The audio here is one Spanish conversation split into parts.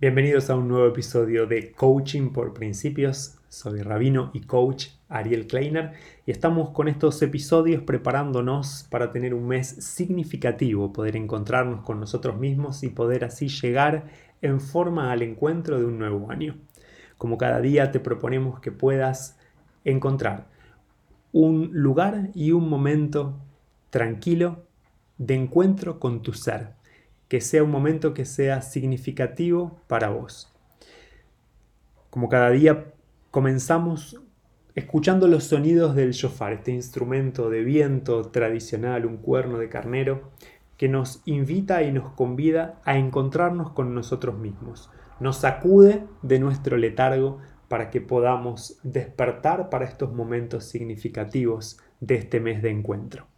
Bienvenidos a un nuevo episodio de Coaching por Principios. Soy Rabino y coach Ariel Kleiner y estamos con estos episodios preparándonos para tener un mes significativo, poder encontrarnos con nosotros mismos y poder así llegar en forma al encuentro de un nuevo año. Como cada día te proponemos que puedas encontrar un lugar y un momento tranquilo de encuentro con tu ser que sea un momento que sea significativo para vos. Como cada día comenzamos escuchando los sonidos del shofar, este instrumento de viento tradicional, un cuerno de carnero, que nos invita y nos convida a encontrarnos con nosotros mismos. Nos sacude de nuestro letargo para que podamos despertar para estos momentos significativos de este mes de encuentro.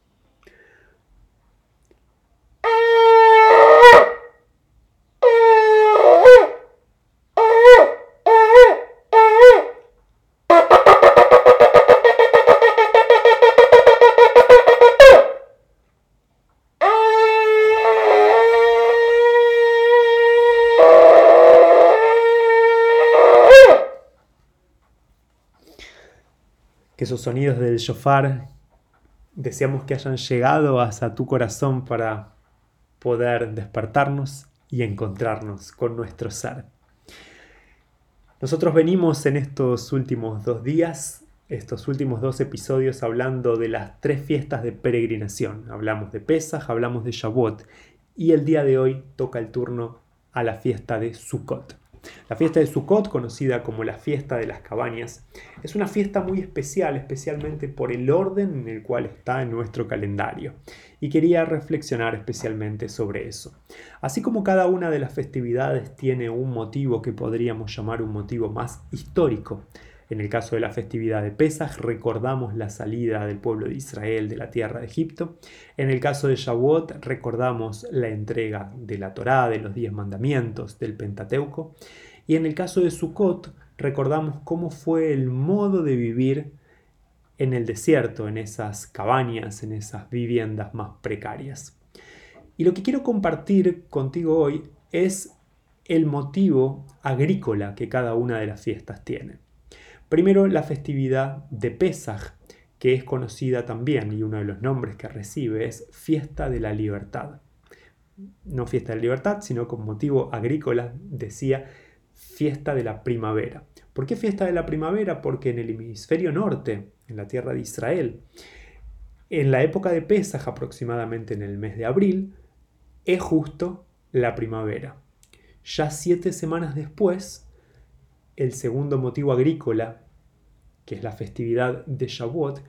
Que esos sonidos del shofar deseamos que hayan llegado hasta tu corazón para poder despertarnos y encontrarnos con nuestro ser. Nosotros venimos en estos últimos dos días, estos últimos dos episodios hablando de las tres fiestas de peregrinación. Hablamos de Pesach, hablamos de Shavuot y el día de hoy toca el turno a la fiesta de Sukkot. La fiesta de Sukkot, conocida como la fiesta de las cabañas, es una fiesta muy especial, especialmente por el orden en el cual está en nuestro calendario. Y quería reflexionar especialmente sobre eso. Así como cada una de las festividades tiene un motivo que podríamos llamar un motivo más histórico, en el caso de la festividad de Pesach recordamos la salida del pueblo de Israel de la tierra de Egipto. En el caso de Shavuot recordamos la entrega de la Torá, de los diez mandamientos, del Pentateuco. Y en el caso de Sukkot recordamos cómo fue el modo de vivir en el desierto, en esas cabañas, en esas viviendas más precarias. Y lo que quiero compartir contigo hoy es el motivo agrícola que cada una de las fiestas tiene. Primero, la festividad de Pesaj, que es conocida también y uno de los nombres que recibe es Fiesta de la Libertad. No Fiesta de la Libertad, sino con motivo agrícola decía Fiesta de la Primavera. ¿Por qué Fiesta de la Primavera? Porque en el hemisferio norte, en la tierra de Israel, en la época de Pesaj, aproximadamente en el mes de abril, es justo la primavera. Ya siete semanas después, el segundo motivo agrícola, que es la festividad de Shavuot,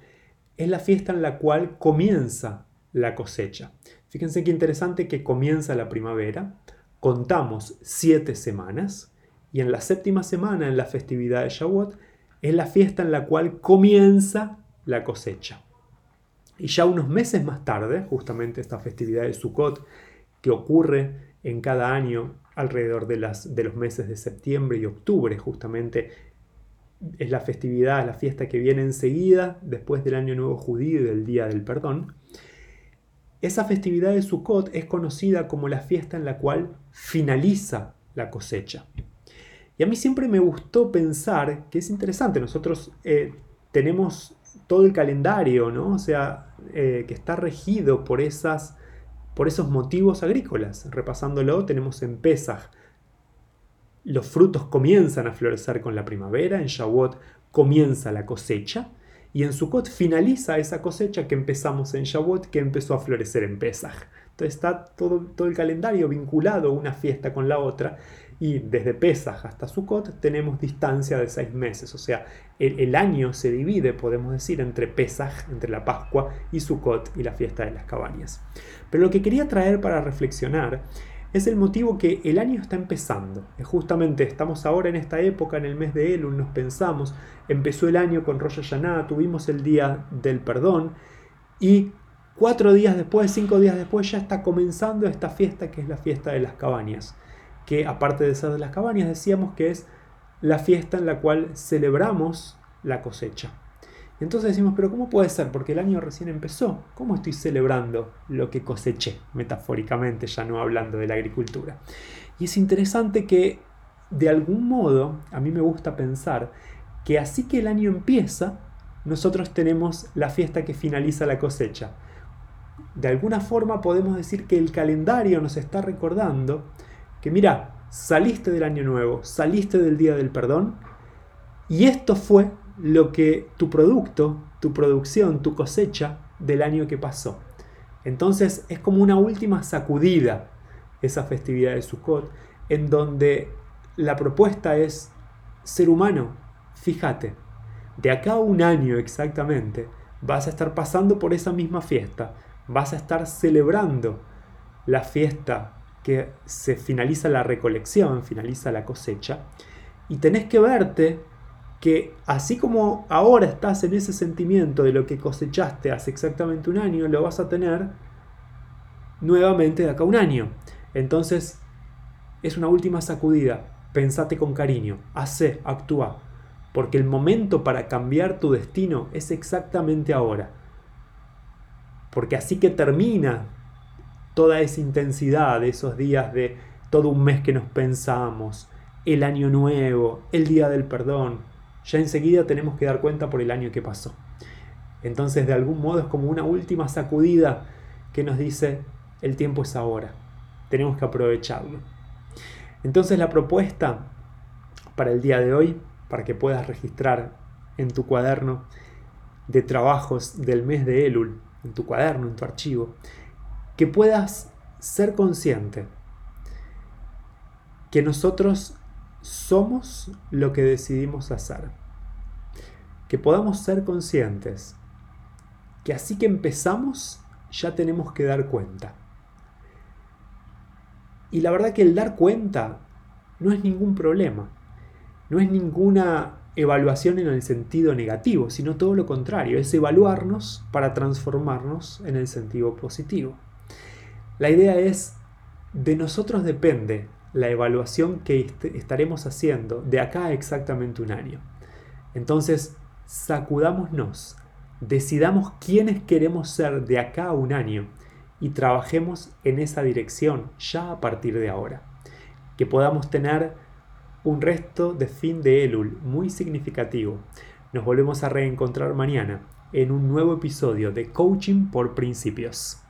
es la fiesta en la cual comienza la cosecha. Fíjense qué interesante que comienza la primavera, contamos siete semanas, y en la séptima semana, en la festividad de Shavuot, es la fiesta en la cual comienza la cosecha. Y ya unos meses más tarde, justamente esta festividad de Sukkot, que ocurre en cada año alrededor de, las, de los meses de septiembre y octubre, justamente es la festividad, la fiesta que viene enseguida, después del Año Nuevo Judío y del Día del Perdón. Esa festividad de Sukkot es conocida como la fiesta en la cual finaliza la cosecha. Y a mí siempre me gustó pensar que es interesante, nosotros eh, tenemos todo el calendario, ¿no? O sea, eh, que está regido por esas por esos motivos agrícolas. Repasándolo, tenemos en Pesach, los frutos comienzan a florecer con la primavera, en Shavuot comienza la cosecha, y en Sukkot finaliza esa cosecha que empezamos en Shavuot, que empezó a florecer en Pesach. Entonces está todo, todo el calendario vinculado una fiesta con la otra, y desde Pesach hasta Sukkot tenemos distancia de seis meses, o sea, el, año se divide, podemos decir, entre Pesach, entre la Pascua, y Sukkot y la fiesta de las cabañas. Pero lo que quería traer para reflexionar es el motivo que el año está empezando. Justamente estamos ahora en esta época, en el mes de Elul, nos pensamos, empezó el año con Rosh Hashanah, tuvimos el día del perdón y cuatro días después, cinco días después ya está comenzando esta fiesta que es la fiesta de las cabañas que aparte de ser de las cabañas, decíamos que es la fiesta en la cual celebramos la cosecha. Y entonces decimos, pero ¿cómo puede ser? Porque el año recién empezó. ¿Cómo estoy celebrando lo que coseché? Metafóricamente, ya no hablando de la agricultura. Y es interesante que de algún modo, a mí me gusta pensar que así que el año empieza, nosotros tenemos la fiesta que finaliza la cosecha. De alguna forma podemos decir que el calendario nos está recordando que mira, saliste del año nuevo, saliste del día del perdón y esto fue lo que tu producto, tu producción, tu cosecha del año que pasó. Entonces es como una última sacudida esa festividad de Sukkot en donde la propuesta es ser humano, fíjate, de acá a un año exactamente, vas a estar pasando por esa misma fiesta, vas a estar celebrando la fiesta que se finaliza la recolección, finaliza la cosecha, y tenés que verte que así como ahora estás en ese sentimiento de lo que cosechaste hace exactamente un año, lo vas a tener nuevamente de acá a un año. Entonces, es una última sacudida. Pensate con cariño, hace, actúa, porque el momento para cambiar tu destino es exactamente ahora. Porque así que termina toda esa intensidad de esos días de todo un mes que nos pensamos, el año nuevo, el día del perdón, ya enseguida tenemos que dar cuenta por el año que pasó. Entonces de algún modo es como una última sacudida que nos dice el tiempo es ahora, tenemos que aprovecharlo. Entonces la propuesta para el día de hoy, para que puedas registrar en tu cuaderno de trabajos del mes de Elul, en tu cuaderno, en tu archivo, que puedas ser consciente que nosotros somos lo que decidimos hacer. Que podamos ser conscientes que así que empezamos ya tenemos que dar cuenta. Y la verdad que el dar cuenta no es ningún problema, no es ninguna evaluación en el sentido negativo, sino todo lo contrario, es evaluarnos para transformarnos en el sentido positivo. La idea es, de nosotros depende la evaluación que estaremos haciendo de acá a exactamente un año. Entonces, sacudámonos, decidamos quiénes queremos ser de acá a un año y trabajemos en esa dirección ya a partir de ahora. Que podamos tener un resto de fin de Elul muy significativo. Nos volvemos a reencontrar mañana en un nuevo episodio de Coaching por Principios.